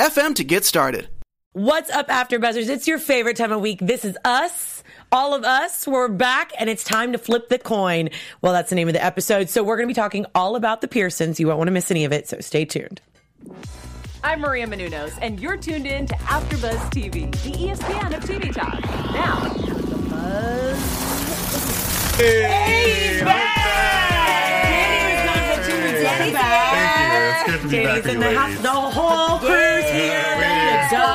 anchor.fm to get started. What's up, After Buzzers? It's your favorite time of week. This is us. All of us, we're back and it's time to flip the coin. Well, that's the name of the episode. So we're going to be talking all about the Pearsons. You won't want to miss any of it. So stay tuned. I'm Maria Menounos, and you're tuned in to AfterBuzz TV, the E ESPN of TV talk. Now, Buzz. Hey, Danny's Thank you. It's good to be back Danny's with in you the house. ladies. The whole crew's here. Yeah. Ready to go.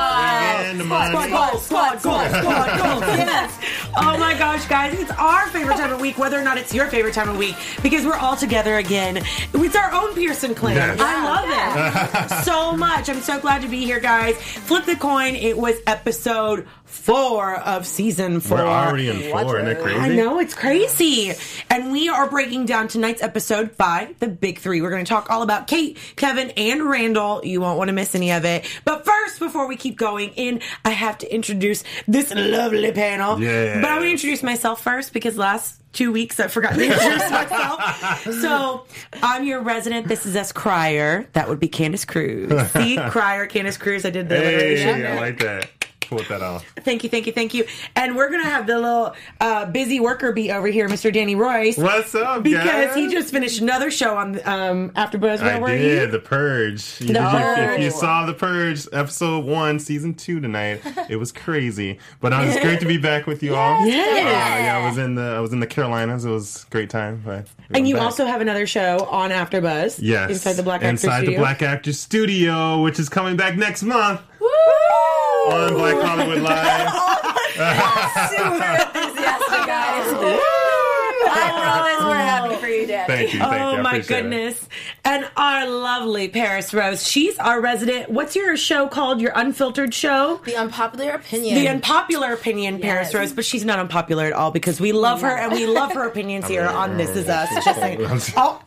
And Squad, money. squad, squad, squad, squad, goals. Yes. Oh my gosh, guys, it's our favorite time of week, whether or not it's your favorite time of week, because we're all together again. It's our own Pearson clan. Yes. I love it so much. I'm so glad to be here, guys. Flip the coin. It was episode four of season 4 We're already in four. Isn't that crazy? I know it's crazy. And we are breaking down tonight's episode by the big three. We're going to talk all about Kate, Kevin, and Randall. You won't want to miss any of it. But first, before we keep going in, I have to introduce this lovely panel. Yes. But I'm going to introduce myself first because last two weeks I forgot to introduce myself. So I'm your resident. This is us crier. That would be Candace Cruz. See, crier, Candace Cruz. I did the alliteration. Hey, I like that. That off. Thank you, thank you, thank you. And we're gonna have the little uh, busy worker bee over here, Mr. Danny Royce, What's up, because guys? he just finished another show on um, AfterBuzz. Where I were did you? the Purge. No. If, if you saw the Purge episode one, season two tonight, it was crazy. But uh, it's great to be back with you all. Yes. Uh, yeah, I was in the I was in the Carolinas. It was a great time. But And you back. also have another show on AfterBuzz. yes inside the Black Actor inside Studio. the Black Actor Studio, which is coming back next month Woo! On Black Hollywood Live. super enthusiastic, guys. I promise we're happy for you, Dad. Thank you. Thank you. Oh I my appreciate it. goodness. And our lovely Paris Rose. She's our resident. What's your show called? Your unfiltered show? The unpopular opinion. The unpopular opinion, Paris Rose, but she's not unpopular at all because we love her and we love her opinions here on This Is Us. Just saying. Oh,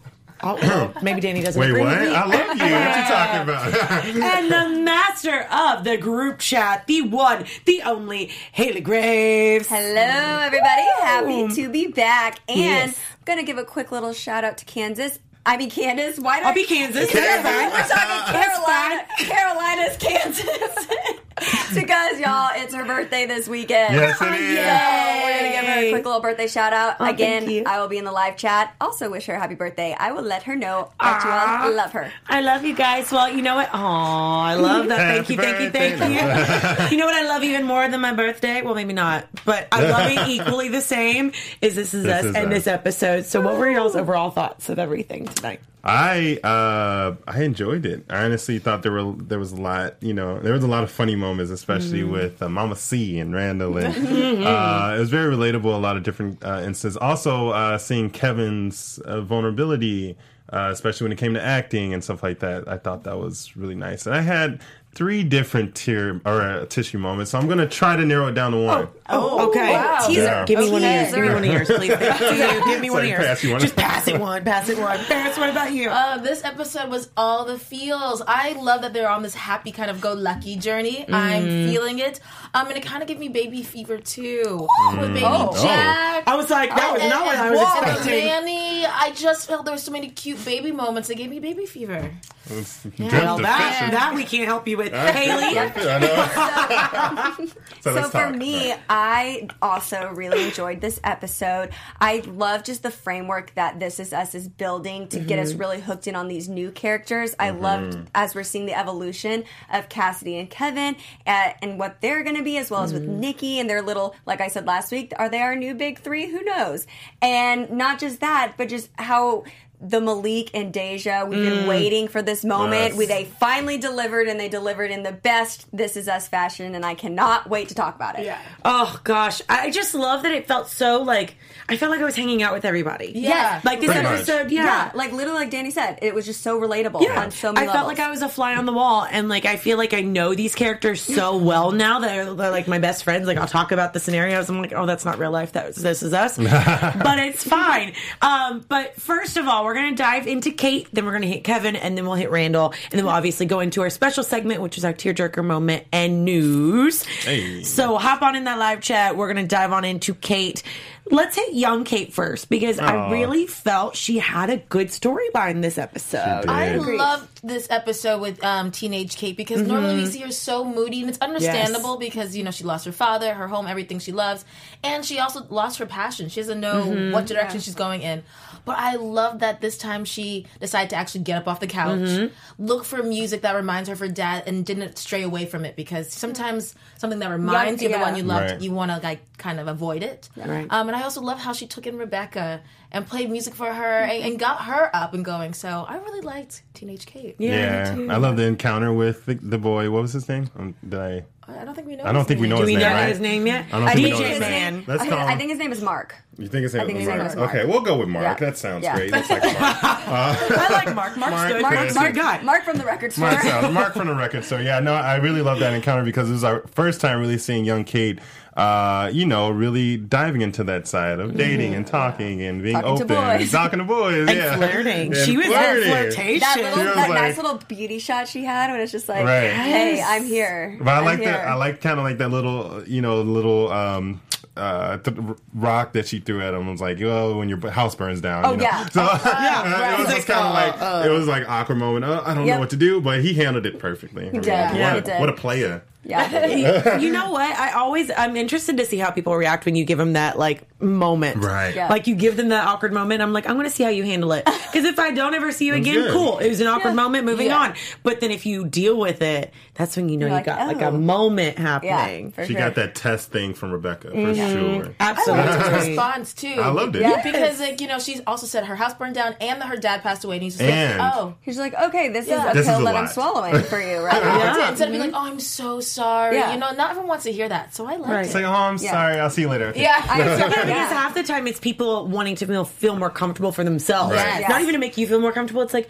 oh, well, maybe Danny doesn't Wait, agree what? with me. I love you. What you talking about? and the master of the group chat, the one, the only, Haley Graves. Hello, everybody. Happy to be back. And Yes. I'm going to give a quick little shout out to Kansas. I mean, Candace. Why did I'll I- be Kansas. We're talking That's Carolina, Carolina's Kansas. because, y'all, it's her birthday this weekend. yes, it is. So we're gonna give her a quick little birthday shout out. Oh, thank Again, you. I will be in the live chat. Also, wish her a happy birthday. I will let her know that you all love her. I love you guys. Well, you know what? Oh, I love that. Thank Happy you, thank you, thank you. you know what I love even more than my birthday? Well, maybe not, but I love it equally the same. Is this is This us Is and Us. this episode? So, what were y'all's overall thoughts of everything tonight? I uh I enjoyed it. I honestly thought there were there was a lot, you know, there was a lot of funny moments, especially Mm. with uh, Mama C and Randall, and uh, it was very relatable. A lot of different uh, instances. Also, uh, seeing Kevin's uh, vulnerability, uh, especially when it came to acting and stuff like that. I thought that was really nice. And I had three different tear or uh, tissue moments, so I'm gonna try to narrow it down to one. Oh, okay. wow. Teaser. Yeah. Give me one of yours. Give me one of yours, please. Thank you. Give me one of yours. pass you one. Just pass it one. Pass it one. Pass. What about you? Uh, this episode was all the feels. I love that they're on this happy kind of go lucky journey. I'm Mm. feeling it. Um, and it kind of gave me baby fever too with baby Oh. Jack. I was like, that was and, not what I was and expecting. Manny, I just felt there were so many cute baby moments that gave me baby fever. It's Well, that, that we can't help you with. Haley? I know. so So let's for talk. me, I also really enjoyed this episode. I love just the framework that This Is Us is building to get us mm-hmm. really hooked in on these new characters. I mm-hmm. loved as we're seeing the evolution of Cassidy and Kevin uh, and what they're going to be, as well as with mm-hmm. Nikki and their little, like I said last week, are they our new big three? Who knows? And not just that, but just how the Malik and Deja. We've been waiting for this moment. Yes. We they finally delivered, and they delivered in the best "This Is Us" fashion, and I cannot wait to talk about it. Yeah. Oh gosh, I just love that it felt so like I felt like I was hanging out with everybody. Yeah. like this Pretty much. episode. Yeah. Yeah, like literally, like Danny said, it was just so relatable Yeah. on so many I felt like I was a fly on the wall, and like I feel like I know these characters so well now that they're, they're like my best friends. Like I'll talk about the scenarios. I'm like, oh, that's not real life. That was, this is us, but it's fine. Um, but first of all, we're gonna dive into Kate, then we're gonna hit Kevin, and then we'll hit Randall, and then we'll obviously go into our special segment, which is our tearjerker moment and news. Hey. So hop on in that live chat. We're gonna dive on into Kate. Let's hit young Kate first because I Aw. really felt she had a good storyline this episode. did. I Agreed. loved this episode with um, teenage Kate because normally we see her so moody, and it's understandable because you know she lost her father, her home, everything she loves, and she also lost her passion. She doesn't know what direction she's going in. But I love that this time she decided to actually get up off the couch, look for music that reminds her of her dad, and didn't stray away from it because sometimes something that reminds you of the yeah. one you loved, Right. you want to like kind of avoid it. Right. Um, and I also love how she took in Rebecca and played music for her and, and got her up and going. So I really liked Teenage Kate. Yeah, me too. I love the encounter with the, the boy. What was his name? Um, did I? I don't think we know. I don't his think we name. know Do his we name. know right? his name yet? I don't think we know his name. Man. Let's I, call I think his name is Mark. You think his name, think was his name Mark? Mark. Okay, we'll go with Mark. Yeah. That sounds Yeah. great. Like Mark. I like Mark. Mark's Mark- good. Mark- Mark's Mark- good guy. Mark from the record store. Mark, sounds- Mark from the record store. Yeah, no, I really love that encounter because it was our first time really seeing young Kate. Uh, you know, really diving into that side of dating and talking and being Talking to open and boys. talking to boys. And yeah. flirting. And she was flirting. that flirtation. that She little, was that like- nice little beauty shot she had when it's just like, Right. "Hey, Yes. I'm here." But I I'm like here. that. I like kind of like that little, you know, little um, uh, th- rock that she threw at him. It was like, oh, when your house burns down. Oh, you know? yeah. So right. it was He's like, kind of uh, like it was like awkward moment. Uh, I don't Yep. know what to do, but he handled it perfectly. I mean, Yeah, what, he a, did. what a player. Yeah. you know what? I always I'm interested to see how people react when you give them that like moment. Right. Yeah. Like you give them that awkward moment. I'm like, I'm going to see how you handle it. Because if I don't ever see you again, good. cool. It was an awkward Yeah. moment. Moving Yeah. on. But then if you deal with it, that's when you know You're you like, got like oh. a moment Yeah. happening. For She sure. got that test thing from Rebecca for mm-hmm. sure. I liked her Absolutely. response too. I loved it. Yeah. because like you know she also said her house burned down and that her dad passed away and he's just And- like oh He's like, okay, this Yeah. is a This is pill a that I'm swallowing for you, right? Yeah. instead of being like oh I'm so sorry Yeah. you know not everyone wants to hear that so I like Right. It's it like, oh, I'm Yeah. sorry. I'll see you later. yeah I- Yeah, because yeah. half the time it's people wanting to feel, feel more comfortable for themselves. Right. Yes. Not even to make you feel more comfortable. It's like,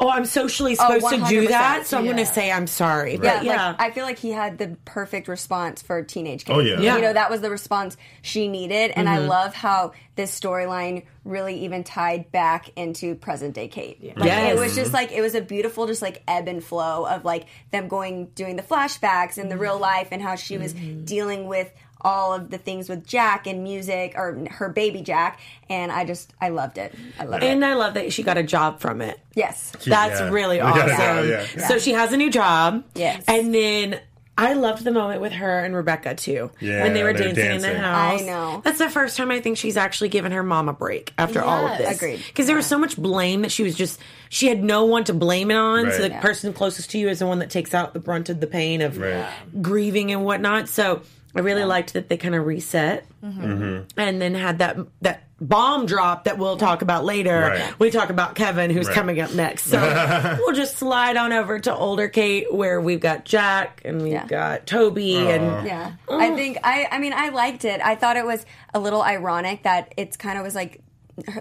oh, I'm socially oh, supposed to do that, so I'm going to say I'm sorry. Yeah, But yeah, like I feel like he had the perfect response for teenage Kate. Oh, yeah. Yeah. you know that was the response she needed, and I mm-hmm. love how this storyline really even tied back into present day Kate. Like, Yes. it was just like it was a beautiful, just like ebb and flow of like them going doing the flashbacks and the mm-hmm. real life, and how she was mm-hmm. dealing with all of the things with Jack and music or her baby Jack, and I just I loved it. I loved it. and it. I love that she got a job from it. Yes. That's Yeah. really awesome. go, yeah. So she has a new job. Yes. And then I loved the moment with her and Rebecca too. Yeah, when they were they're dancing, in the house. I know. That's the first time I think she's actually given her mom a break after all of this. Agreed. Because there was so much blame that she was just she had no one to blame it on. Right. So the Yeah. person closest to you is the one that takes out the brunt of the pain of Right. grieving and whatnot. So I really liked that they kind of reset Mm-hmm. and then had that that bomb drop that we'll talk about later. Right. We talk about Kevin, who's Right. coming up next. So we'll just slide on over to older Kate, where we've got Jack and we've Yeah. got Toby and Yeah. I think I I mean I liked it. I thought it was a little ironic that it's kind of was like her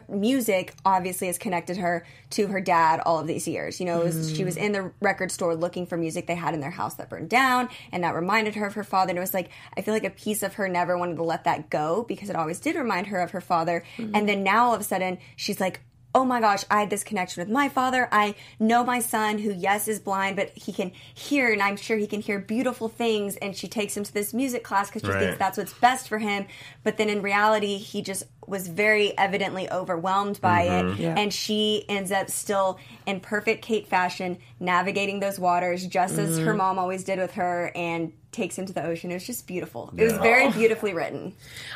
music obviously has connected her to her dad all of these years. You know, it was, she was mm. in the record store looking for music they had in their house that burned down, and that reminded her of her father. And it was like I feel like a piece of her never wanted to let that go because it always did remind her of her father. Mm-hmm. And then now all of a sudden she's like, oh my gosh, I had this connection with my father. I know my son, who, yes, is blind, but he can hear, and I'm sure he can hear beautiful things. And she takes him to this music class because she Right. thinks that's what's best for him. But then in reality, he just was very evidently overwhelmed by it. Mm-hmm. Yeah. And she ends up still in perfect Kate fashion, navigating those waters just as her mm-hmm. mom always did with her and takes him to the ocean. It was just beautiful. It was Yeah. very oh. beautifully written.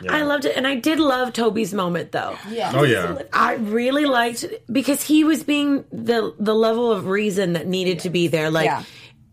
I loved it. And I did love Toby's moment though. yeah Oh yeah. I really liked because he was being the the level of reason that needed to be there. Like, Yeah.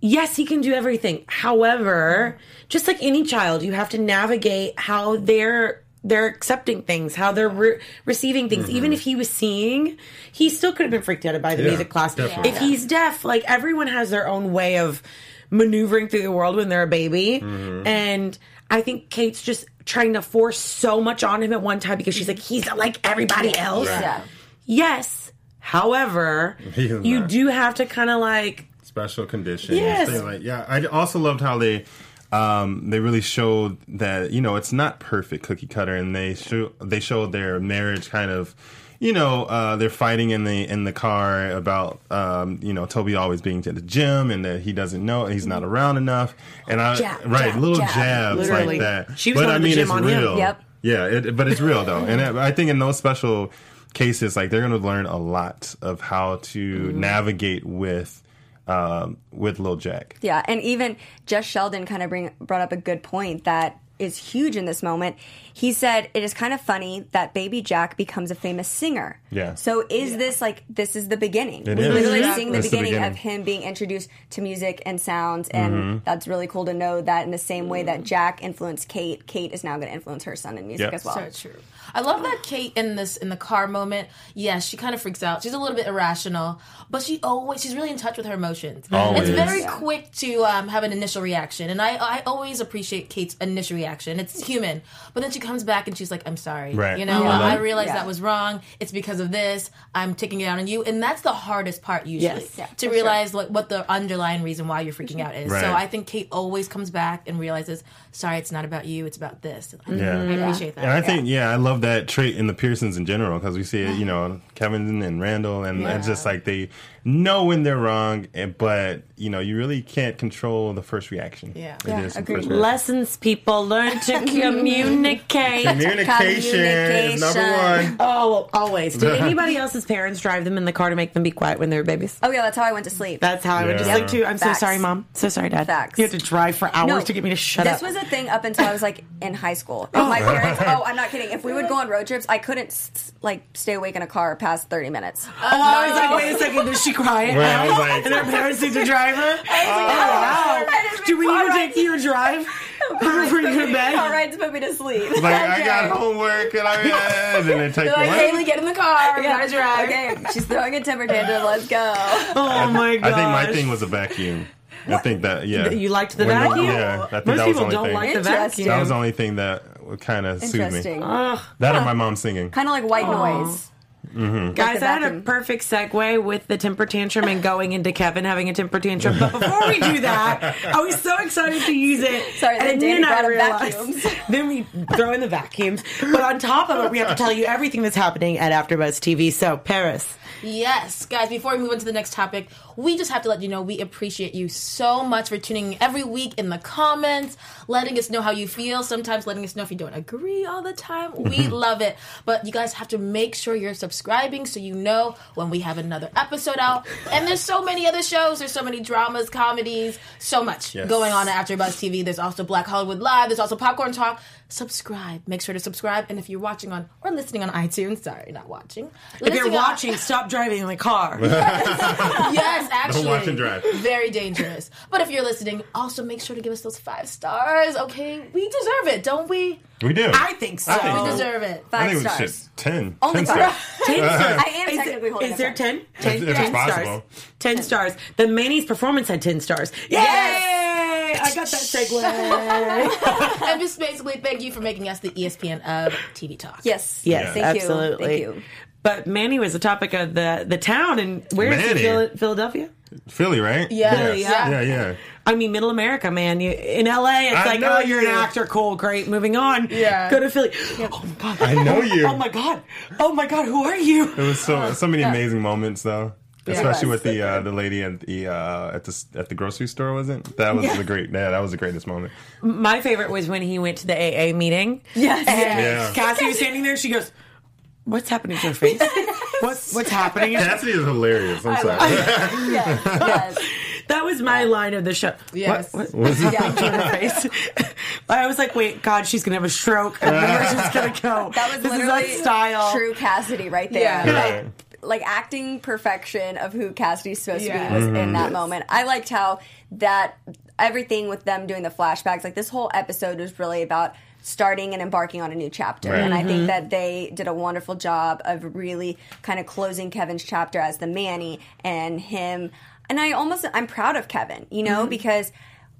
yes, he can do everything. However, just like any child, you have to navigate how they're they're accepting things, how they're re- receiving things. Mm-hmm. Even if he was seeing, he still could have been freaked out by the Yeah, music class. definitely. If he's deaf, like everyone has their own way of maneuvering through the world when they're a baby. Mm-hmm. And I think Kate's just trying to force so much on him at one time because she's like, he's not like everybody else. Yeah. Yes. However, you do have to kind of like special conditions. Yes. like yeah. I also loved how they um, they really showed that you know it's not perfect cookie cutter, and they show they showed their marriage kind of. You know, uh, they're fighting in the in the car about um, you know Toby always being to the gym and that he doesn't know he's not around enough, and I Jab, right jab, little jab. jabs Literally. like that. She was but I mean, it's on him. real. Yep. Yeah, it, but it's real though, and I I think in those special cases, like they're going to learn a lot of how to Mm-hmm. navigate with um, with Lil Jack. Yeah, and even Jess Sheldon kind of bring brought up a good point that is huge in this moment. He said it is kind of funny that baby Jack becomes a famous singer. Yeah. So is this like this is the beginning? It we is. literally Yeah. seeing the That's the beginning, beginning. of him being introduced to music and sounds, and Mm-hmm. that's really cool to know that in the same way that Jack influenced Kate, Kate is now going to influence her son in music Yep. as well. So true. I love that Kate in this in the car moment. Yes, she kind of freaks out. She's a little bit irrational, but she always she's really in touch with her emotions. Always. It's very quick to um, have an initial reaction, and I I always appreciate Kate's initial reaction. It's human, but then she comes back and she's like, "I'm sorry. Right. You know, Yeah. I realized Yeah. that was wrong. It's because of this. I'm taking it out on you, and that's the hardest part usually Yes. Yeah, to for realize what what the underlying reason why you're freaking out is. Right. So I think Kate always comes back and realizes, "Sorry, it's not about you. It's about this." I, Yeah. I appreciate that. And I think, yeah, I love that trait in the Pearsons in general because we see it, you know, Kevin and Randall, and it's just like they know when they're wrong, eh, but you know, you really can't control the first reaction. Yeah. Yeah, is agreed. lessons people learn to communicate. Communication is number one. Oh, always. Did anybody else's parents drive them in the car to make them be quiet when they were babies? Oh yeah, that's how I went to sleep. That's how I went to sleep too. I'm so sorry, mom. So sorry, dad. Facts. You had to drive for hours to get me to shut this up. This was a thing up until I was like in high school. If my parents, oh, I'm not kidding. If we would go on road trips, I couldn't like stay awake in a car past 30 minutes. oh, I was like, wait a second, is she crying? Right, I was like- and her parents need to drive her? Oh, wow. Do we need to take you a drive before you to bed? Car rides put me to sleep. Like I got homework and I and then they take They're you like. Haley, get in the car. We gotta drive. Okay, she's throwing a temper tantrum. Let's go. Oh my god. I think my thing was a vacuum. I think that yeah. You liked the When vacuum? yeah, I think Most that was people the only don't thing. like the vacuum. That was the only thing that kind of soothed me. Interesting. That or my mom singing. Kind of like white noise. Mm-hmm. Guys, I had a perfect segue with the temper tantrum and going into Kevin having a temper tantrum. But before we do that, I was so excited to use it. Sorry, then and Danny then I realized- Then we throw in the vacuums. But on top of it, we have to tell you everything that's happening at AfterBuzz TV. So, Paris. Yes, guys, before we move into the next topic, we just have to let you know we appreciate you so much for tuning in every week in the comments, letting us know how you feel, sometimes letting us know if you don't agree all the time. We love it. But you guys have to make sure you're subscribing so you know when we have another episode out. And there's so many other shows, there's so many dramas, comedies, so much Yes. going on at AfterBuzz TV. There's also Black Hollywood Live, there's also Popcorn Talk. Subscribe. Make sure to subscribe. And if you're watching on or listening on iTunes, sorry, not watching. If you're listening on- watching, stop driving in the car. yes, actually. watch and drive. Very dangerous. But if you're listening, also make sure to give us those five stars, okay? We deserve it, don't we? We do. I think so. I think We so. deserve it. I Five think we stars. should ten. Only ten five. stars. Ten stars. I am Is technically it- holding Is there ten? Ten, If- if it's 10 possible. stars. Ten stars. The Manny's performance had ten stars. Yay! I got that segue. and just basically thank you for making us the ESPN of TV Talk. Yes. Yes, Thank absolutely. you. Thank you. But Manny was the topic of the the town, and where is it? Manny. Phil- Philadelphia. Philly, right? Yes. Yeah. Yeah, yeah. I mean, Middle America, man. You, in LA, it's I like, know oh, you're an actor, cool, great, moving on. Yeah. Go to Philly. Oh my god. I know oh, you. Oh my god. Oh my god. Who are you? It was so so many amazing moments though. Especially with the uh, the lady at the uh, at the at the grocery store, wasn't? That was the great. Yeah, that was the greatest moment. My favorite was when he went to the AA meeting. Yes. And Yeah. Cassie was standing there. She goes, "What's happening to her face? What's what's happening?" Cassidy is hilarious. I'm sorry. Yes. yes. That was my line of the show. Yes. What, what, what's happening to her face? I was like, wait, God, she's gonna have a stroke, and we're just gonna go. That was this literally is style. true Cassidy right there. Yeah. Like, Right. Like acting perfection of who Cassidy's supposed Yes. to be was in that moment. I liked how that everything with them doing the flashbacks, like this whole episode was really about starting and embarking on a new chapter. Right. And I Mm-hmm. think that they did a wonderful job of really kind of closing Kevin's chapter as the Manny and him. And I almost, I'm proud of Kevin, you know, Mm-hmm. because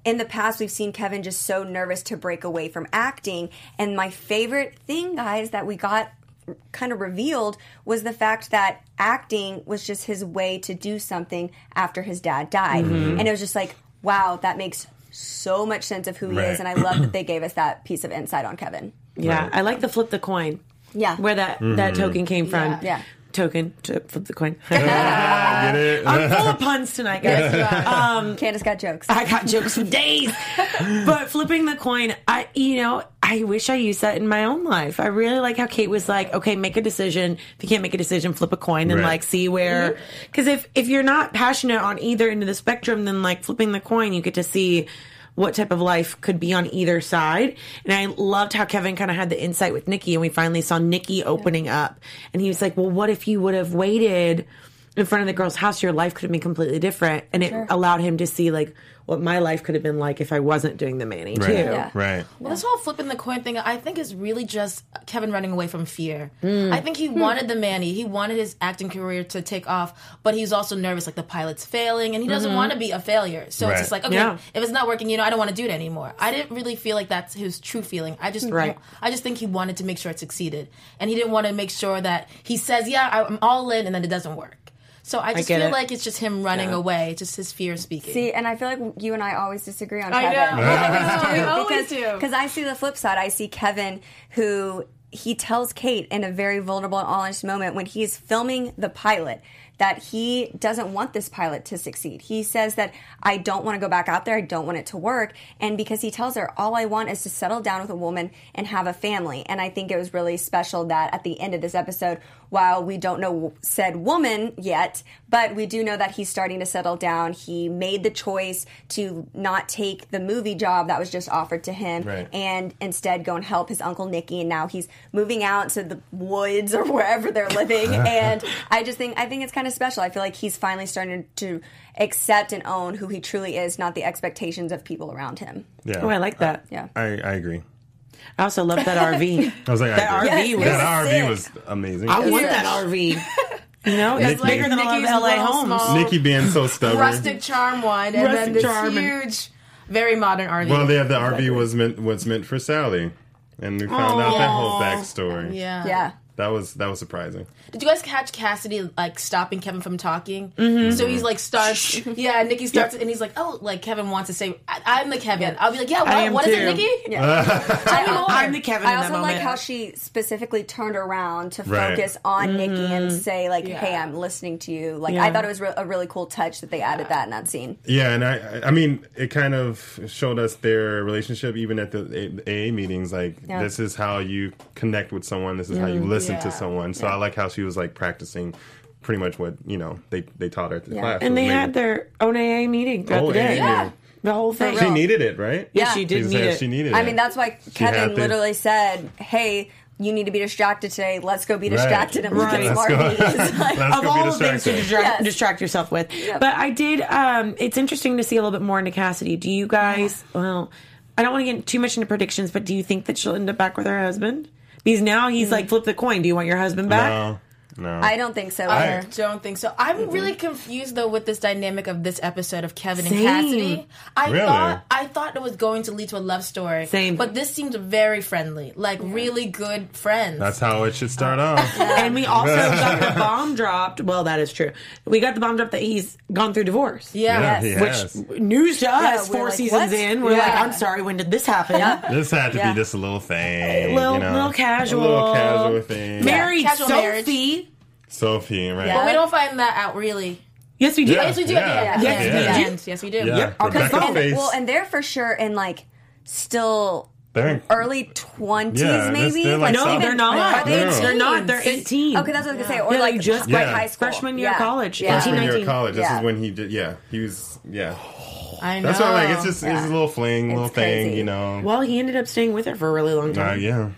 in the past we've seen Kevin just so nervous to break away from acting. And my favorite thing, guys, that we got kind of revealed was the fact that acting was just his way to do something after his dad died. Mm-hmm. And it was just like, wow, that makes so much sense of who he Right. is. And I love that they gave us that piece of insight on Kevin. Yeah, I like the flip the coin. Yeah. where that that token came from. Yeah. Yeah. token to flip the coin. I'm full of puns tonight, guys. Um, Candace got jokes. I got jokes for days. but flipping the coin, I you know, I wish I used that in my own life. I really like how Kate was like, okay, make a decision. If you can't make a decision, flip a coin and Right. like see where mm-hmm. because if if you're not passionate on either end of the spectrum, then like flipping the coin, you get to see what type of life could be on either side. And I loved how Kevin kind of had the insight with Nikki and we finally saw Nikki opening up. And he was like, Well, what if you would have waited in front of the girl's house, your life could have been completely different. And it allowed him to see like what my life could have been like if I wasn't doing the Manny too. Right. Yeah. Right. Well, this whole flipping the coin thing, I think is really just Kevin running away from fear. Hmm. I think he wanted the Manny. He wanted his acting career to take off, but he's also nervous, like the pilot's failing, and he doesn't want to be a failure. So Right. it's just like, okay, Mm-hmm. Yeah. if it's not working, you know, I don't want to do it anymore. I didn't really feel like that's his true feeling. I just, Right. I just think he wanted to make sure it succeeded, and he didn't want to make sure that he says, "Yeah, I'm all in," and then it doesn't work. So I just get feel it. like it's just him running away, just his fear speaking. See, and I feel like you and I always disagree on I Kevin. know. I We do, always because, do. Because I see the flip side. I see Kevin who he tells Kate in a very vulnerable and honest moment when he's filming the pilot that he doesn't want this pilot to succeed. He says that I don't want to go back out there. I don't want it to work. And because he tells her, all I want is to settle down with a woman and have a family. And I think it was really special that at the end of this episode, while we don't know said woman yet, but we do know that he's starting to settle down. He made the choice to not take the movie job that was just offered to him Right. and instead go and help his uncle Nicky. And now he's moving out to the woods or wherever they're living. and I just think I think it's kind of special. I feel like he's finally starting to accept and own who he truly is, not the expectations of people around him. Yeah. Oh, I like that. Yeah. I, I agree. I also love that RV. I was like, That I agree. RV was that RV was amazing. I want that RV. You know, it's Nikki- bigger than a lot of Nikki's LA little homes. small- Nikki being so stubborn. rustic charm one, and Rustic then this charm and- huge, very modern RV. Well, they have the RV was meant was meant for Sally, and we found out that whole backstory. yeah. Yeah. That was that was surprising. Did you guys catch Cassidy like stopping Kevin from talking? Mm-hmm. So he's like starts, yeah. Nikki starts, and he's like, "Oh, like Kevin wants to say, I- I'm the Kevin." I'll be like, "Yeah, I what, am what is too. it, Nikki?" Yeah. Tell me. I'm the Kevin I in also moment. like how she specifically turned around to Right. focus on Nikki and say like, Yeah. "Hey, I'm listening to you." Like Yeah. I thought it was re- a really cool touch that they added that in that scene. Yeah, and I I- I mean, it kind of showed us their relationship even at the AA meetings. Like, Yeah. this is how you connect with someone. This is how you listen to Yeah. someone. So I like how she was like practicing pretty much what you know they they taught her at the Yeah. class. and they It had their own AA meeting throughout Oh, the day. AA meeting. The whole thing. She needed it, right? Yeah, Yeah. she did She need it. She needed I it. mean, that's why She Kevin literally said, "Hey, you need to be distracted today. Let's go be distracted and Right. look at Let's go. Like, Let's of go all the things to distract, Yes. distract yourself with. Yep. But I did. Um, it's interesting to see a little bit more into Cassidy. Do you guys? Well, I don't want to get too much into predictions, but do you think that she'll end up back with her husband? Because now he's Mm. like, flip the coin. Do you want your husband back? No, no. I don't think so I either. don't think so. I'm really confused though with this dynamic of this episode of Kevin Same. and Cassidy. I Really? thought I thought it was going to lead to a love story. Same. But this seemed very friendly, like really good friends. That's how it should start uh, off. And we also got the bomb dropped. Well, that is true. We got the bomb dropped that he's gone through divorce. yeah. Yeah, Yes. he Which news to us, we're four like, seasons what? in, we're like, Yeah. I'm sorry, when did this happen? This had to Yeah. be just a little thing, Little, you know? little casual, a little casual thing. Married Casual Sophie. Sophie, right? But we don't find that out really. Yes, we do. Yeah. Yes, we do. Yeah. At. Yes, At we do. end. Yes, we do. Yeah, Yep. Rebecca Okay. Face. Well, and they're for sure in like still they're in- early twenties, Yeah, maybe. they're like No, South- they're not. Are they No. They're not. They're 18. Okay, that's what I was gonna say. Or Yeah, like like just right Yeah. high school, freshman year Yeah. college. Yeah. freshman year of 19. college. This is when he did. Yeah, he was. Yeah, I know. That's what I'm like. It's just it's a little fling, little It's thing, you know. Well, he ended up staying with her for a really long Uh, time. yeah,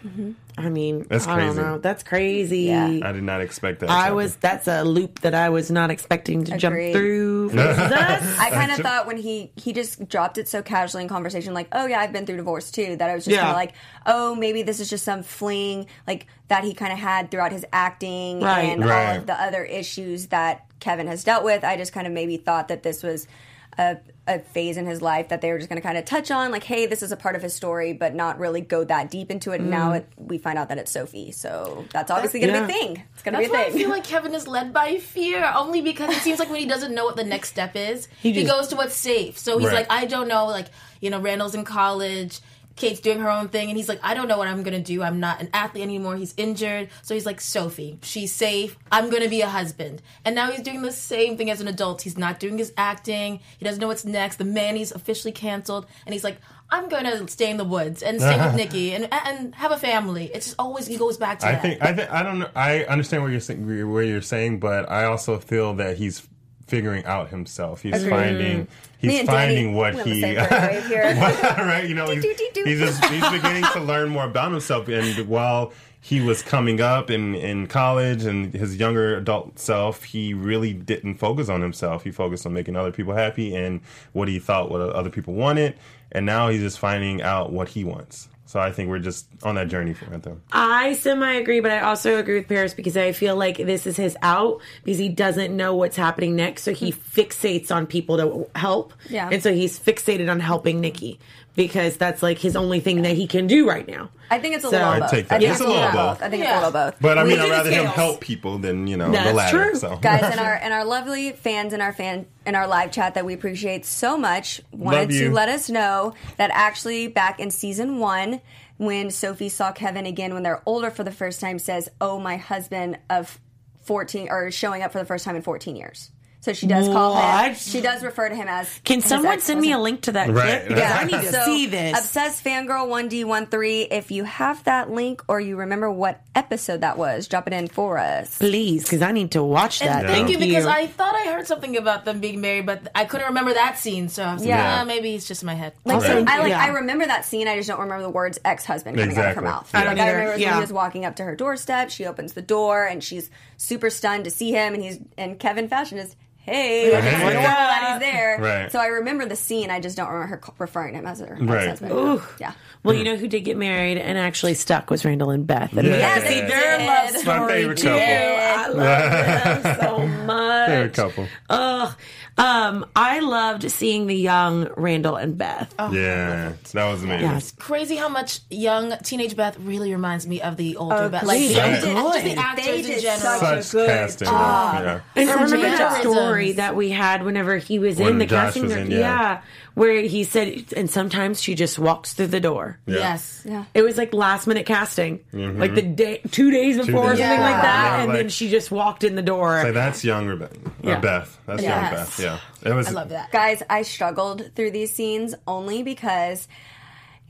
I mean, That's I don't crazy. know. That's crazy. Yeah. I did not expect that. I happen. was. That's a loop that I was not expecting to jump through. I kind of thought when he he just dropped it so casually in conversation, like, "Oh yeah, I've been through divorce too." That I was just Yeah. kind of like, "Oh, maybe this is just some fling like that he kind of had throughout his acting Right. and all of the other issues that Kevin has dealt with." I just kind of maybe thought that this was a, a phase in his life that they were just going to kind of touch on, like, "Hey, this is a part of his story," but not really go that deep into it. And now Mm. it, we find out that it's Sophie, so that's obviously going to yeah. be a thing. It's going to That's be a why I feel like Kevin is led by fear, only because it seems like when he doesn't know what the next step is, he, just- goes to what's safe. So he's Right. like, I don't know, like, you know, Randall's in college, Kate's doing her own thing, and he's like, I don't know what I'm gonna do. I'm not an athlete anymore. He's injured. So he's like, Sophie, she's safe. I'm gonna be a husband. And now he's doing the same thing as an adult. He's not doing his acting. He doesn't know what's next. The Manny's officially canceled. And he's like, I'm gonna stay in the woods and stay with Nikki and and have a family. It's just always he goes back to I that. think I think I don't know. I understand what you're saying, where you're saying, but I also feel that he's figuring out himself. He's finding Me he's finding Danny, what we're on the he same brainwave here. right. You know, he's, he's just he's beginning to learn more about himself, and while he was coming up in in college and his younger adult self, he really didn't focus on himself. He focused on making other people happy and what he thought what other people wanted, and now he's just finding out what he wants. So I think we're just on that journey for them. I semi agree, but I also agree with Paris because I feel like this is his out because he doesn't know what's happening next. So he fixates on people to help. Yeah. And so he's fixated on helping Nikki because that's like his only thing that he can do right now. I think it's a So- little I'd take that. I think It's it's a a little little both. both. I think Yeah. it's a little both. But I mean, I'd rather him help people than you know That's the latter. true. So guys and our in our lovely fans in our fan in our live chat that we appreciate so much wanted to let us know that actually back in season one when sophie saw kevin again when they're older for the first time says oh my husband of 14 or showing up for the first time in 14 years so she does call him What? she does refer to him as Can his someone send me a link to that Right. clip? Because Yeah. I need to So, see this. Obsessed fangirl one D one three. If you have that link or you remember what episode that was, drop it in for us. Please, because I need to watch And that. thank you because I thought I heard something about them being married, but I couldn't remember that scene. So I was like, Yeah. ah, maybe it's just in my head. Like Okay. so I like Yeah. I remember that scene. I just don't remember the words ex husband coming out of her Exactly. mouth. I don't like I either. remember when Yeah. he was walking up to her doorstep. She opens the door and she's super stunned to see him, and he's and Kevin Fashion is. Hey, like, Hey. normal that he's there. Right. So I remember the scene. I just don't remember her referring to him as her Right. ex-husband. Ooh. Yeah. Well, you know who did get married and actually stuck was Randall and Beth. And we Yeah. got to see Yeah, their they love story My favorite too. couple. I love them so much. Favorite couple. Ugh. Um, I loved seeing the young Randall and Beth. yeah, that was amazing. Yes. Crazy how much young teenage Beth really reminds me of the older Oh, Beth. Like, they just did the- just good. the actors They in general. such Such casting. yeah. And Such a remember good that job. Story that we had whenever he was When in the Josh casting was room? in, yeah. where he said, and sometimes she just walks through the door. Yeah. Yes. Yeah. It was like last minute casting, mm-hmm. like the day, two days before or days something before. like that, Yeah, and like- then she just walked in the door. So that's young Rebecca. Yeah. Or Beth. That's young Beth. Yeah. It was I love that. Guys, I struggled through these scenes only because, in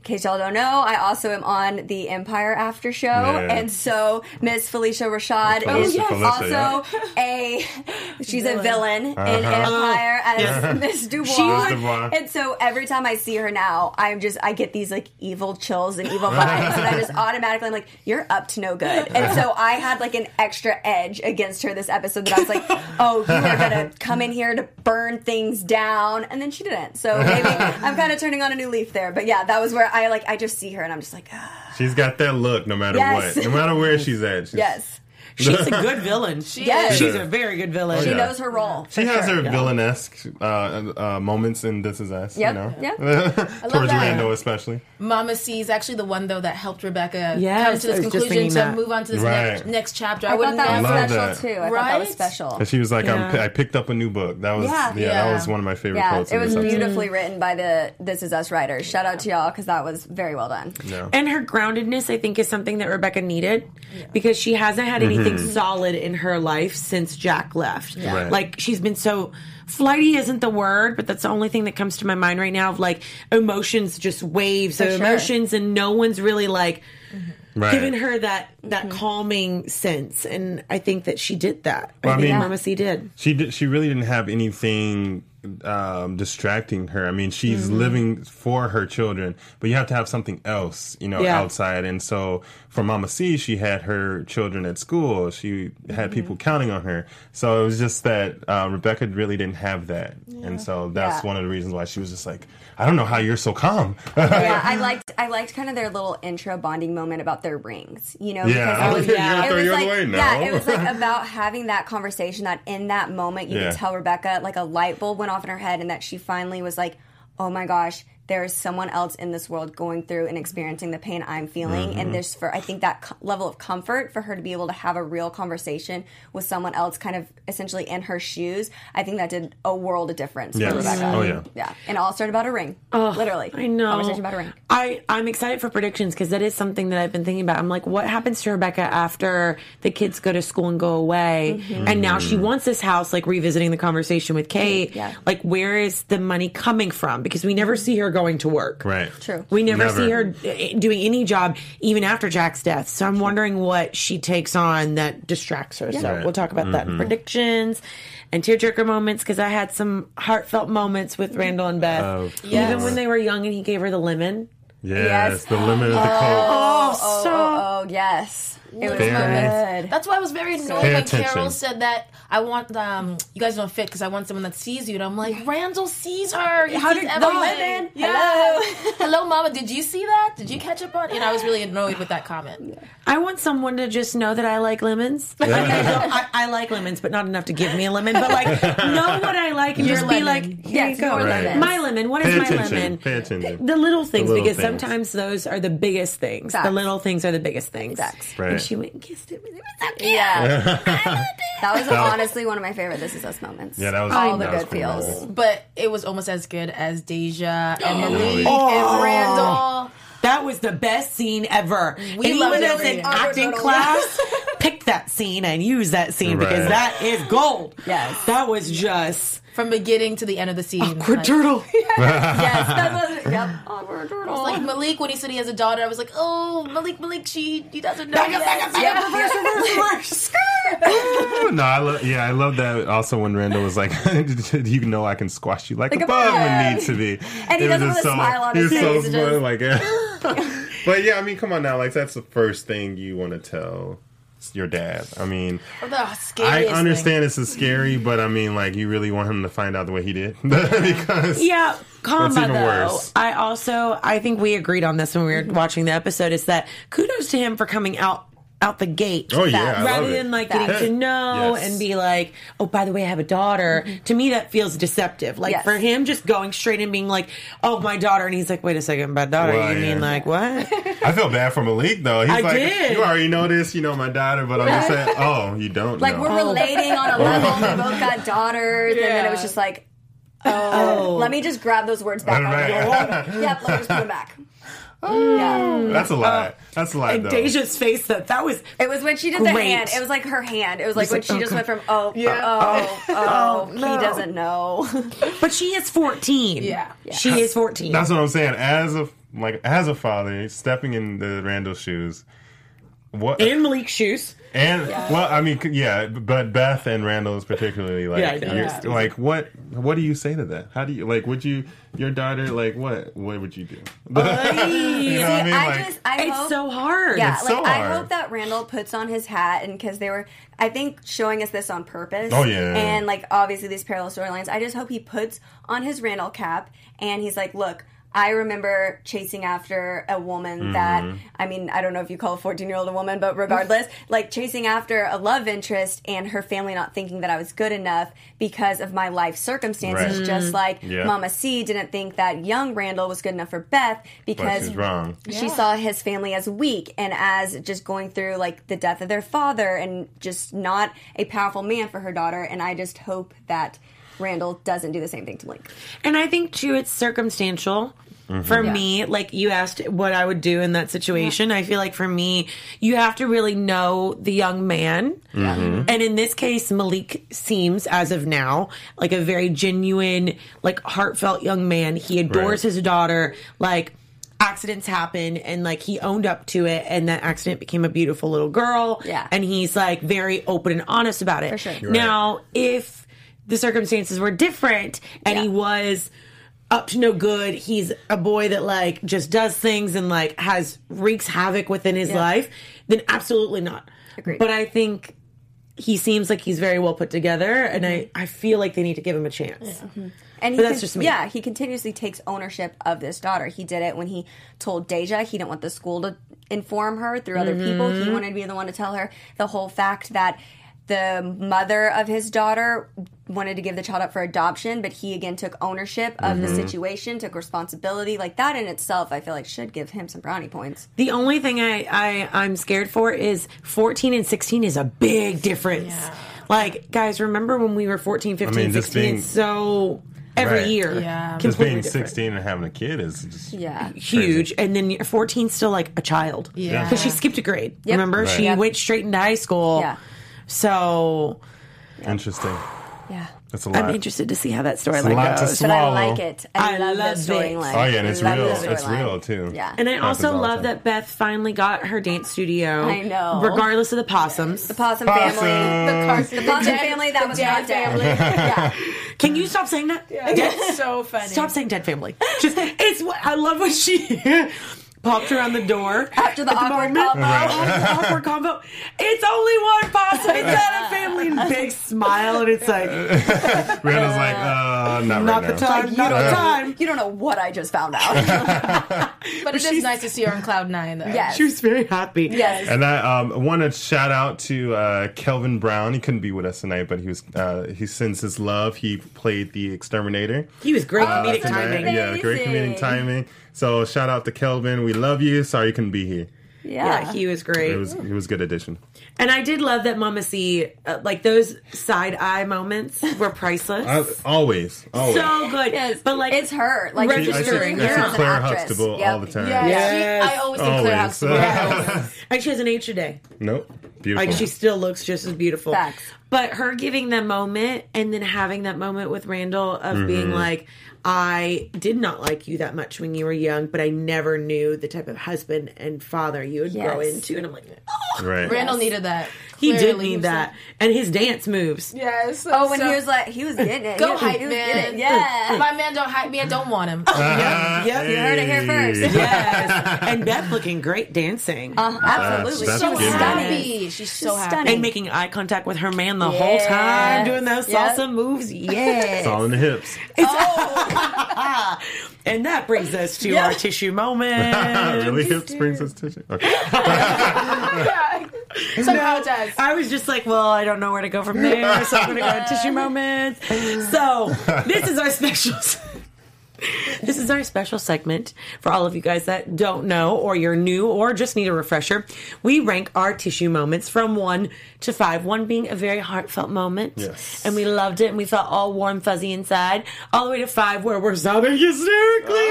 case y'all don't know, I also am on the Empire After Show, Yeah. and so Miss Phylicia Rashad Phylicia, is Phylicia, also a she's a villain in Uh-huh. Empire as Miss Dubois. Dubois. And so every time I see her now, I'm just I get these like evil chills and evil vibes, and I just automatically I'm like, you're up to no good. And so I had like an extra edge against her this episode that I was like, oh, you are gonna come in here to burn things down, and then she didn't. So maybe I'm kind of turning on a new leaf there. But yeah, that was where I like I just see her and I'm just like, ah, she's got that look no matter Yes. what. No matter where she's at. She's, yes, She's a good villain. Yes. she's a very good villain. she Oh, yeah. knows her role. She has sure. her villainesque uh, uh, moments in This Is Us. Yep, You know? yep. Towards that. Randall, especially. Mama C is actually the one though that helped Rebecca Yes, come to this conclusion thinking to that. move on to this Right. next, next chapter. I, I thought would that was never. Love special that. too. I thought that was special. And she was like, Yeah. I'm, I picked up a new book. That was, Yeah. yeah, that was one of my favorite Yeah, quotes. it was this episode. beautifully written by the This Is Us writers. Shout out to y'all because that was very well done. Yeah. And her groundedness, I think, is something that Rebecca needed because she hasn't had anything Hmm. solid in her life since Jack left. Right. Like she's been so flighty isn't the word, but that's the only thing that comes to my mind right now of like emotions, just waves of sure. emotions, and no one's really like mm-hmm. Right. giving her that that mm-hmm. calming sense. And I think that she did that. Well, I I think mean- Mama C did. she did, she really didn't have anything um, distracting her. I mean, she's living for her children, but you have to have something else, you know, Yeah. outside. And so for Mama C, she had her children at school. She had people counting on her. So it was just that uh, Rebecca really didn't have that, and so that's Yeah. one of the reasons why she was just like, I don't know how you're so calm. yeah, I liked I liked kind of their little intro bonding moment about their rings. You know, Yeah. Oh, was, You're it was like yeah, it was like about having that conversation that in that moment you Yeah. could tell Rebecca like a light bulb went off in her head and that she finally was like, oh my gosh. There's someone else in this world going through and experiencing the pain I'm feeling, Mm-hmm. and there's for I think that co- level of comfort for her to be able to have a real conversation with someone else, kind of essentially in her shoes. I think that did a world of difference Yes. for Rebecca. Oh, yeah. yeah, and it all started about a ring, Oh, literally. I know. conversation about a ring. I, I'm excited for predictions because that is something that I've been thinking about. I'm like, what happens to Rebecca after the kids go to school and go away? And now she wants this house, like revisiting the conversation with Kate. Yeah. Like, where is the money coming from? Because we never see her going to work. right. True. We never, Never. see her uh, doing any job, even after Jack's death. So I'm wondering what she takes on that distracts her. So Right. we'll talk about that in predictions and tearjerker moments because I had some heartfelt moments with Randall and Beth. Oh, Yes. Even when they were young and he gave her the lemon. Yes, Yes. the limit of the coat. Oh, Oh, so oh, oh, yes. It was Very- good. That's why I was very annoyed Pay when attention. Carol said that I want um you guys don't fit because I want someone that sees you and I'm like Randall sees her. He How sees did- everything. the women. Yeah. Hello. Hello, Mama. Did you see that? Did you catch up on? And I was really annoyed with that comment. I want someone to just know that I like lemons. Like, I, don't- I, I like lemons, but not enough to give me a lemon. But like, know what I like and Your just be like, here Yes, you go. your lemon. My lemon. What is Pay my attention. lemon? Pay attention. The little things, little because things. sometimes those are the biggest things. The little things are the biggest things. Facts. Right. And she went and kissed him. And it was so cute. Yeah. that was honestly one of my favorite This Is Us moments. Yeah, that was all the that was good feels. nice. But it was almost as good as Deja and Malik Oh. and Randall. That was the best scene ever. We Anyone loved that's it. in acting class, pick that scene and use that scene because that is gold. Yes. That was just From beginning to the end of the scene. awkward Like- turtle. yes, that was yep. Awkward turtle. Like Malik, when he said he has a daughter, I was like, "Oh, Malik, Malik, she he doesn't know." Back yet." no, I love. Yeah, I love that. Also, when Randall was like, "You know, I can squash you like, Like a a bug when bug." need to be," And he It was does it just with a smile on he his was so face, smart, just- like, yeah. but yeah, I mean, come on now, like that's the first thing you want to tell your dad. I mean, oh, The I scariest thing. understand this is scary, but I mean, like, you really want him to find out the way he did because Yeah, even though. worse. I also I think we agreed on this when we were watching the episode. Is that kudos to him for coming out out the gate. Oh yeah, I Rather love it. than like Facts. getting to know Yes. and be like, oh, by the way, I have a daughter. To me, that feels deceptive. Like Yes. for him, just going straight and being like, oh, my daughter, and he's like, wait a second, my daughter. Well, you yeah. mean like what? I feel bad for Malik though. He's I like, did. you already know this, you know my daughter, but I'm just saying, oh, you don't. like know. we're oh. relating on a level. We both got daughters, and then it was just like, oh. oh, let me just grab those words back. Right. Yep, let me just put them back. Yeah. That's a lie. That's a lie. and though. Deja's face, that that was It was when she did the Great. hand. It was like her hand. It was like It's when like, she just went from oh, oh, oh, he doesn't know. But she is 14. Yeah. She is 14. That's what I'm saying. As a like as a father, stepping in the Randall shoes. What and Malik's shoes. and well, I mean, yeah, but Beth and Randall's particularly like, Yeah, I know. you're- Yeah. like what? What do you say to that? How do you like? Would you your daughter like what? What would you do? you know what I mean? I Like, just, I It's hope, so hard. Yeah, It's like so I hope that Randall puts on his hat, and because they were, I think, showing us this on purpose. Oh, yeah. and like obviously these parallel storylines. I just hope he puts on his Randall cap, and he's like, look. I remember chasing after a woman Mm-hmm. that I mean I don't know if you call a 14 year old a woman but regardless like chasing after a love interest and her family not thinking that I was good enough because of my life circumstances Right. just like Yeah. Mama C didn't think that young Randall was good enough for Beth because she's wrong. she saw his family as weak and as just going through like the death of their father and just not a powerful man for her daughter. And I just hope that Randall doesn't do the same thing to Link. And I think too, it's circumstantial. Mm-hmm. For me, like you asked what I would do in that situation, I feel like for me, you have to really know the young man. Mm-hmm. And in this case, Malik seems, as of now, like a very genuine, like heartfelt young man. He adores Right. his daughter. Like, accidents happen and like he owned up to it and that accident became a beautiful little girl Yeah. and he's like very open and honest about it For sure. now if the circumstances were different and he was up to no good. He's a boy that like just does things and like has wreaks havoc within his life, then absolutely not. Agreed. But I think he seems like he's very well put together and I, I feel like they need to give him a chance. And he But that's con- just me. Yeah, he continuously takes ownership of this daughter. He did it when he told Deja he didn't want the school to inform her through other people. Mm-hmm. He wanted to be the one to tell her the whole fact that the mother of his daughter wanted to give the child up for adoption, but he again took ownership of Mm-hmm. the situation, took responsibility. Like that in itself, I feel like should give him some brownie points. The only thing I, I I'm scared for is 14 and 16 is a big difference. Like guys, remember when we were 14, 15, mean, 16? being- so every Right. year. Yeah. Just being different. 16 and having a kid is just Yeah. Huge, and then 14 still like a child. Yeah. because she skipped a grade. Remember, Right. she Yep. went straight into high school. Yeah. So interesting. Yeah. That's a lot. I'm interested to see how that a storyline lot to goes. But I like it. I, I love, love the it. storyline. Oh, yeah, and it's I love real. It's real, too. Yeah. And I also love that Beth finally got her dance studio. I know. regardless of the possums. the possum, Possum. family. The Carson, The possum family that was not dead. yeah. Can you stop saying that? Yeah, it's so funny. Stop saying dead family. Just it's what I love what she popped around the door After the at awkward moment. combo. Oh, awkward combo. It's only one possum. It's not a family. And big smile, and it's like Randall's like, uh, not, not right the now. time. you not don't the time. You don't know what I just found out. But it is nice to see her on cloud nine, though. yes. She was very happy. yes. And I um, want to shout out to uh, Kelvin Brown. He couldn't be with us tonight, but he was. Uh, he sends his love. He played the exterminator. He was great comedic that's timing. Yeah, great comedic timing. So shout out to Kelvin. We love you. Sorry you couldn't be here. Yeah. Yeah, he was great. It was it was a good addition. and I did love that Mama C, uh, like those side eye moments were priceless. I, always, always. so good. Yes. But like it's her. Like I see- I see- registering I see her as an Claire actress. Huxtable Yep. all the time. Yeah, Yes. she, I always think Claire Always. Huxtable. and she has an aged a day. Nope. Beautiful. Like she still looks just as beautiful. Facts. But her giving that moment and then having that moment with Randall of Mm-hmm. being like, I did not like you that much when you were young, but I never knew the type of husband and father you would grow into. And I'm like, oh, right. Randall needed that. he did need that. like, And his dance moves. Yes. Oh, when so- he was like, he was getting it. Go he was, hype he was man. getting it. Yeah. If my man don't hype me, I don't want him. Ah, Yep, you heard it here first. Yes. and Beth looking great dancing. Uh, absolutely. That's so good. happy. She's so happy. stunning. and making eye contact with her man the whole time, doing those Yep. salsa moves. Yes. It's all in the hips. Oh. And that brings us to our tissue moment. really hips brings us tissue. Okay. Somehow it does. I was just like, well, I don't know where to go from there, so I'm going to go to tissue moments. So this is our special. This is our special segment for all of you guys that don't know, or you're new, or just need a refresher. We rank our tissue moments from one to five. One being a very heartfelt moment, Yes. and we loved it, and we felt all warm, fuzzy inside. All the way to five, where we're sobbing hysterically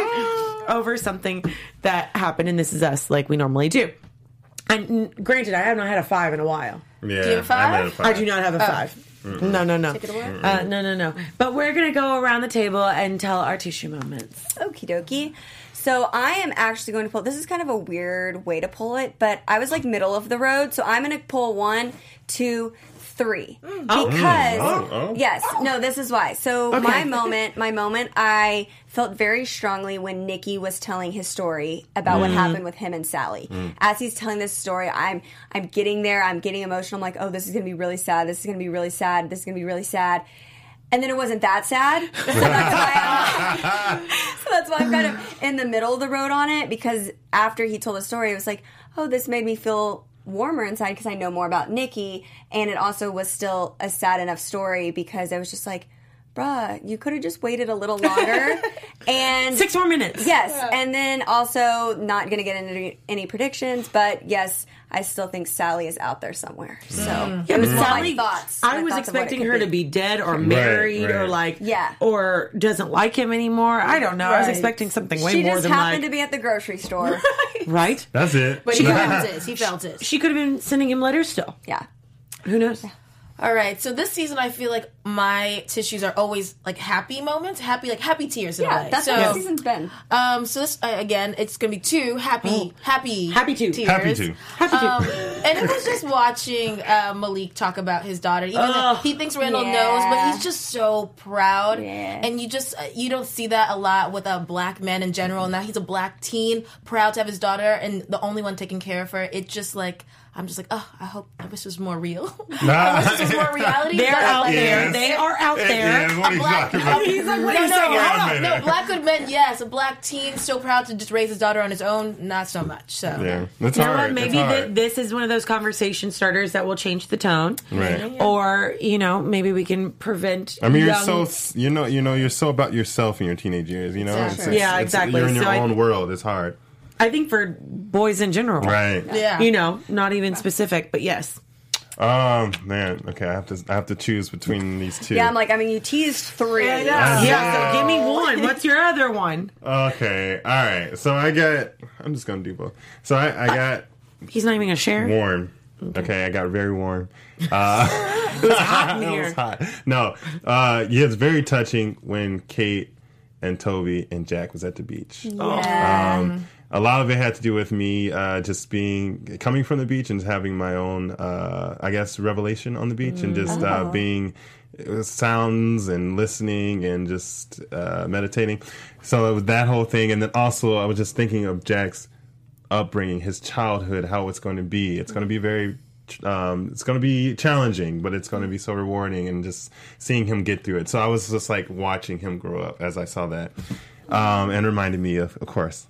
over something that happened, and this is us, like we normally do. And granted, I have not had a five in a while. Yeah. you have a five? I'm a five. I do not have a oh. five. No, no, no. Uh, no, no, no. But we're gonna go around the table and tell our tissue moments. Okie dokie. So I am actually going to pull. This is kind of a weird way to pull it, but I was like middle of the road, so I'm going to pull one, two, three. Because Oh, oh. yes, no, this is why. So my moment, my moment, I felt very strongly when Nicky was telling his story about what mm. happened with him and Sally. Mm. As he's telling this story, I'm I'm getting there. I'm getting emotional. I'm like, oh, this is going to be really sad. This is going to be really sad. This is going to be really sad. And then it wasn't that sad. So that's why I'm, so that's why I'm kind of in the middle of the road on it because after he told the story, it was like, oh, this made me feel warmer inside because I know more about Nicky. And it also was still a sad enough story because I was just like, bruh, you could have just waited a little longer. and Six more minutes. Yes, and then also not going to get into any predictions, but yes, I still think Sally is out there somewhere. So mm. Yeah, but Sally, my thoughts. I was thoughts of what it expecting could her to be dead or married or right. like, Yeah. or doesn't like him anymore. I don't know. I was expecting something way more. She more just than happened like, to be at the grocery store. right? That's it. But he felt it. He felt it. She could have been sending him letters still. yeah. Who knows? All right, so this season I feel like my tissues are always like happy moments, happy like happy tears in a Yeah, way. that's so, what the season's been. Um, so this uh, again, it's gonna be two happy, happy, Happy two. tears. Happy to. Happy to. Um, and it was just watching uh, Malik talk about his daughter. Even though he thinks Randall Yeah. knows, but he's just so proud. Yeah. And you just uh, you don't see that a lot with uh, black men in general. Now he's a black teen, proud to have his daughter, and the only one taking care of her. It just like I'm just like, oh, I hope I wish this was more real. I wish this was more reality. They're but, out like, there. Yes. They are out there. Yes, what are you black- talking about? He's like, what no, are you no, saying? hold Hold on. on. on. No, black good men, yes. A black teen so proud to just raise his daughter on his own, not so much. So Yeah, that's You know hard. what? Maybe that's th- this is one of those conversation starters that will change the tone. Right. Or, you know, maybe we can prevent. I mean, you're young- so you know you know you're so about yourself in your teenage years. You know, Exactly. Yeah, exactly. You're in your So I- own world. It's hard, I think for boys in general. right? yeah. You know, not even specific, but yes. Um, man. Okay, I have to I have to choose between these two. Yeah, I'm like, I mean, you teased three. I Yeah, so give me one. What's your other one? Okay, all right. So I got. I'm just gonna do both. So I, I got He's not even going to share. warm. Okay, I got very warm. It was hot in It here. was hot. No, uh, yeah, it's very touching when Kate and Toby and Jack was at the beach. Yeah. Um, a lot of it had to do with me uh, just being coming from the beach and having my own, uh, I guess, revelation on the beach and just uh, being uh, sounds and listening and just uh, meditating. So it was that whole thing, and then also I was just thinking of Jack's upbringing, his childhood, how it's going to be. It's going to be very. Um, it's going to be challenging, but it's going to be so rewarding, and just seeing him get through it. So I was just like watching him grow up as I saw that, um, and reminded me of, of course,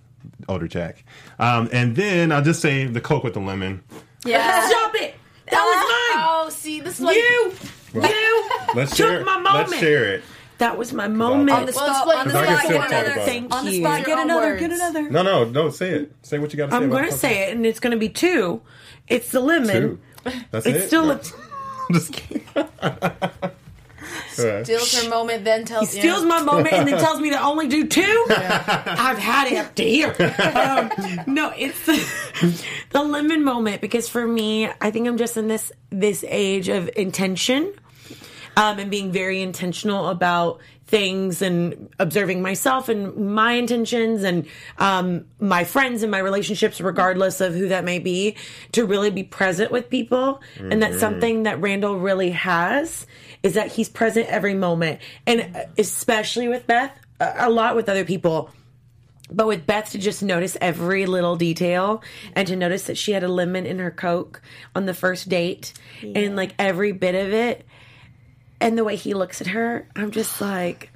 older Jack. Um, and then I'll just say the Coke with the lemon. Yeah. Stop it! That was mine! Oh, see, this is was like mine! You! You! Let's Took share. it. my Let's share it. That was my moment. On the spot, explain on the this. I can spot, get another. about it. Thank On the spot, get another, words. get another. No, no, no. Say it. Say what you got to say. I'm going to say it, and it's going to be two. It's the lemon. Two. That's It's it. still No. a. I'm just kidding. Alright. steals her moment, then tells He steals my moment and then tells me to only do two. I've had it up to here. Um, no, it's the, the lemon moment because for me, I think I'm just in this this age of intention um, and being very intentional about things and observing myself and my intentions and um, my friends and my relationships, regardless of who that may be, to really be present with people. And that's something that Randall really has is that he's present every moment. And uh, especially with Beth, a a lot with other people. But with Beth to just notice every little detail and to notice that she had a lemon in her Coke on the first date and like every bit of it and the way he looks at her, I'm just like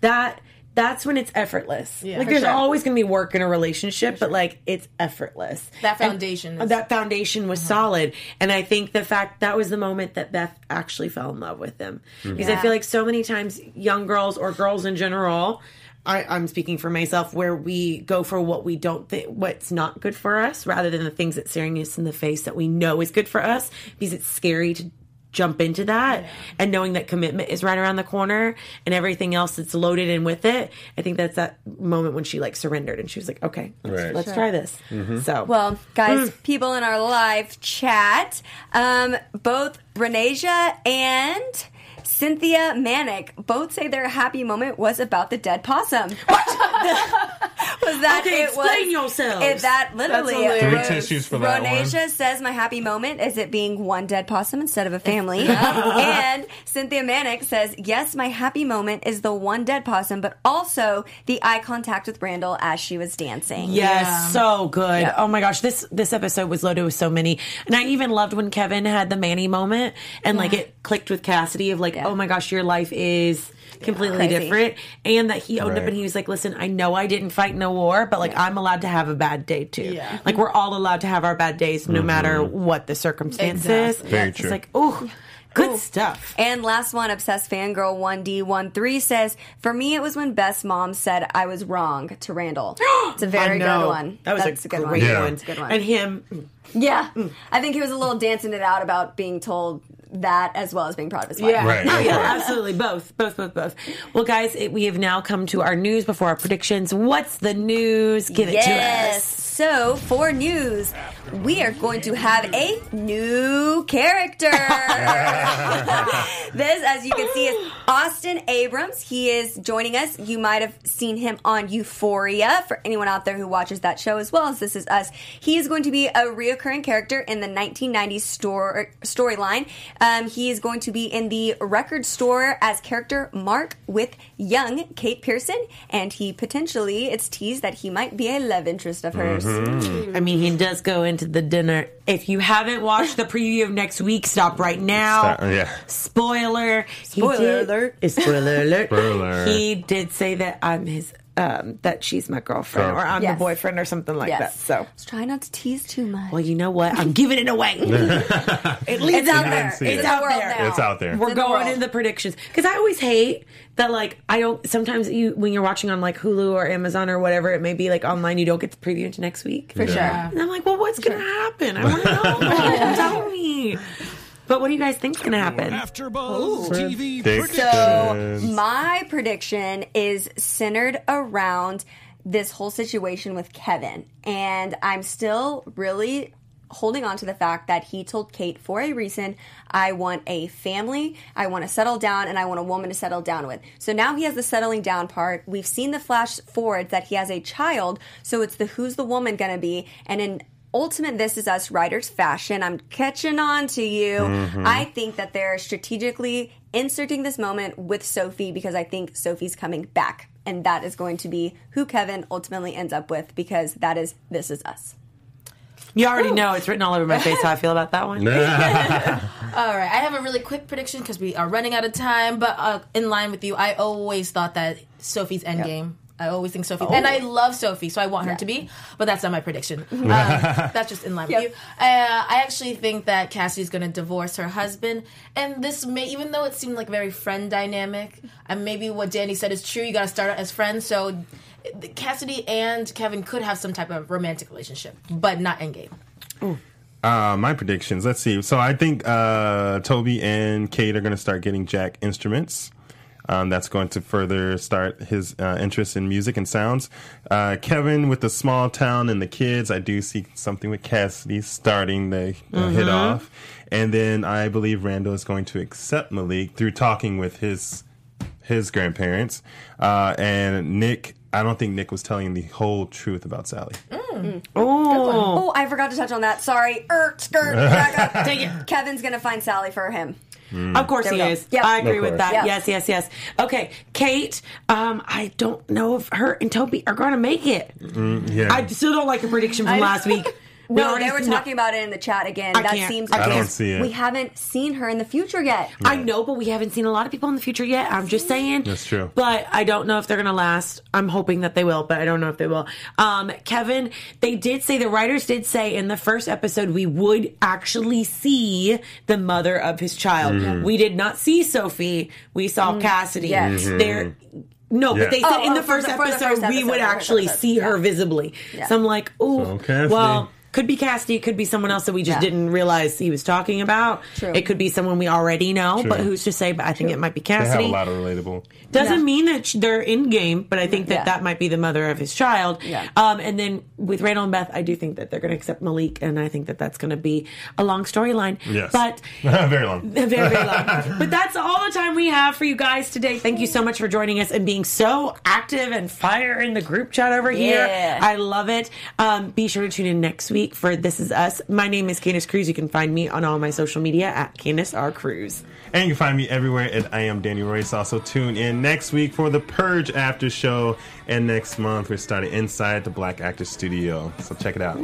that that's when it's effortless. like there's sure. always gonna be work in a relationship, but like it's effortless. That foundation is- that foundation was uh-huh. solid. And I think the fact that was the moment that Beth actually fell in love with him. Mm-hmm. Because I feel like so many times young girls or girls in general I, I'm speaking for myself, where we go for what we don't think, what's not good for us, rather than the things that staring us in the face that we know is good for us, because it's scary to jump into that and knowing that commitment is right around the corner and everything else that's loaded in with it. I think that's that moment when she like surrendered and she was like, okay, let's, Right. let's try this. So, Well, guys, Hmm. people in our live chat, um, both Renasia and Cynthia Manic both say their happy moment was about the dead possum. was that Okay, it explain was, yourselves. It, that literally hilarious. Three was- tissues for that one. Says my happy moment is it being one dead possum instead of a family. and Cynthia Manic says, yes, my happy moment is the one dead possum, but also the eye contact with Randall as she was dancing. Yes, Yeah. so good. Yeah. Oh my gosh, this this episode was loaded with so many, and I even loved when Kevin had the Manny moment, and like it clicked with Cassidy of like, Yeah. oh my gosh, your life is completely Crazy. different, and that he owned up and he was like, listen, I know I didn't fight no war, but like I'm allowed to have a bad day too. Yeah. like we're all allowed to have our bad days, no mm-hmm. matter what the circumstances. Exactly. Very It's true. like, ooh, good stuff. And last one, obsessed fangirl one D one three says, "For me, it was when Beth's mom said I was wrong to Randall. It's a very good one. That was That's a, good great one. Yeah. one. It's a good one. And him, mm. yeah, I think he was a little dancing it out about being told that as well as being proud of his wife. Yeah, Right, Oh, of yeah, course. absolutely, both, both, both, both. Well, guys, it, we have now come to our news before our predictions. What's the news? Give it to us. So, for news, we are going to have a new character. this, as you can see, is Austin Abrams. He is joining us. You might have seen him on Euphoria. For anyone out there who watches that show as well as This Is Us, he is going to be a reoccurring character in the 1990s store storyline. Uh, Um, he is going to be in the record store as character Mark with young Kate Pearson, and he potentially it's teased that he might be a love interest of hers. I mean, he does go into the dinner. If you haven't watched the preview of next week, stop right now. Stop- yeah. Spoiler. Spoiler did- alert. Spoiler alert. Spoiler. He did say that I'm his. Um, that she's my girlfriend, Oh. or I'm Yes. the boyfriend, or something like Yes. that. So, Let's try not to tease too much. well, you know what? I'm giving it away. At least it's out there. see It's it. out out there. there. Now. It's out there. We're in going world. in the predictions because I always hate that. Like, I don't. Sometimes you, when you're watching on like Hulu or Amazon or whatever, it may be like online. You don't get the preview into next week For sure. And I'm like, well, what's going to happen? I want to know. Tell me. But what do you guys think's going to happen? AfterBuzz TV Predictions. So my prediction is centered around this whole situation with Kevin, and I'm still really holding on to the fact that he told Kate for a reason, I want a family, I want to settle down, and I want a woman to settle down with. So now he has the settling down part. We've seen the flash forward that he has a child, so it's the who's the woman gonna be, and in ultimate this is us writers fashion i'm catching on to you i think that they're strategically inserting this moment with sophie because i think sophie's coming back and that is going to be who kevin ultimately ends up with because that is this is us You already know it's written all over my face how I feel about that one. All right, I have a really quick prediction because we are running out of time. But uh, in line with you, I always thought that Sophie's endgame. I always think Sophie, and I love Sophie, so I want her to be. But that's not my prediction. Um, that's just in line Yep. with you. Uh, I actually think that Cassie's going to divorce her husband, and this may, even though it seemed like very friend dynamic, and maybe what Danny said is true. You got to start out as friends, so. Cassidy and Kevin could have some type of romantic relationship, but not endgame. Uh, my predictions. Let's see. So I think uh, Toby and Kate are going to start getting Jack instruments. Um, that's going to further start his uh, interest in music and sounds. Uh, Kevin with the small town and the kids. I do see something with Cassidy starting to uh, hit off, and then I believe Randall is going to accept Malik through talking with his his grandparents. Uh, and Nick, I don't think Nick was telling the whole truth about Sally. Oh, oh i forgot to touch on that sorry er, skirt back up. Dang it. kevin's gonna find sally for him Of course he go. is. Yep. I agree Of with that. Yep. Yes, yes, yes. Okay, Kate. Um, I don't know if her and Toby are going to make it. Yeah. I still don't like a prediction from last week. We no, already- they were no. talking about it in the chat again. I that can't. seems I I don't see it. we haven't seen her in the future yet. I know, but we haven't seen a lot of people in the future yet. I'm just saying. That's true. But I don't know if they're going to last. I'm hoping that they will, but I don't know if they will. Um, Kevin, they did say, the writers did say in the first episode, we would actually see the mother of his child. Mm-hmm. We did not see Sophie. We saw Cassidy. Yes. They're. No, Mm-hmm. Yeah. but they said Oh, in the oh, first the- for the episode we would actually episode, see her yeah. visibly. Yeah. So I'm like, ooh, So well, could be Cassidy, it could be someone else that we just Yeah. didn't realize he was talking about. True. It could be someone we already know, True. but who's to say? But I think it might be they have Cassidy. a lot of relatable. Doesn't Yeah. mean that they're endgame, but I think that Yeah. that might be the mother of his child. Yeah. Um, and then with Randall and Beth, I do think that they're going to accept Malik, and I think that that's going to be a long storyline. Yes. But Very long. very, very long. but that's all the time we have for you guys today. Thank you so much for joining us and being so active and fire in the group chat over here. I love it. Um, be sure to tune in next week for This Is Us. My name is Candace Cruz. You can find me on all my social media at Candace R. Cruz. And you can find me everywhere at I am Danny Royce. Also tune in next week for the Purge After Show. And next month we're starting inside the Black Actor Studio. So check it out.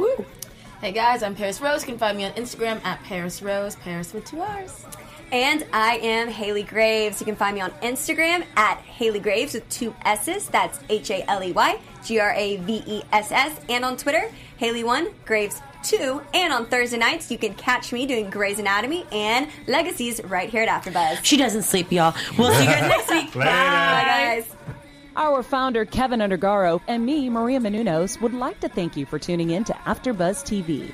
Hey guys, I'm Paris Rose. You can find me on Instagram at Paris Rose, Paris with two R's. And I am Haley Graves. You can find me on Instagram at Haley Graves with two S's. That's H A L E Y G R A V E S S. And on Twitter, Haley1 Graves 2. And on Thursday nights, you can catch me doing Grey's Anatomy and Legacies right here at AfterBuzz. She doesn't sleep, y'all. We'll see you guys next week. Later. Bye, guys. Our founder, Kevin Undergaro, and me, Maria Menounos, would like to thank you for tuning in to AfterBuzz TV.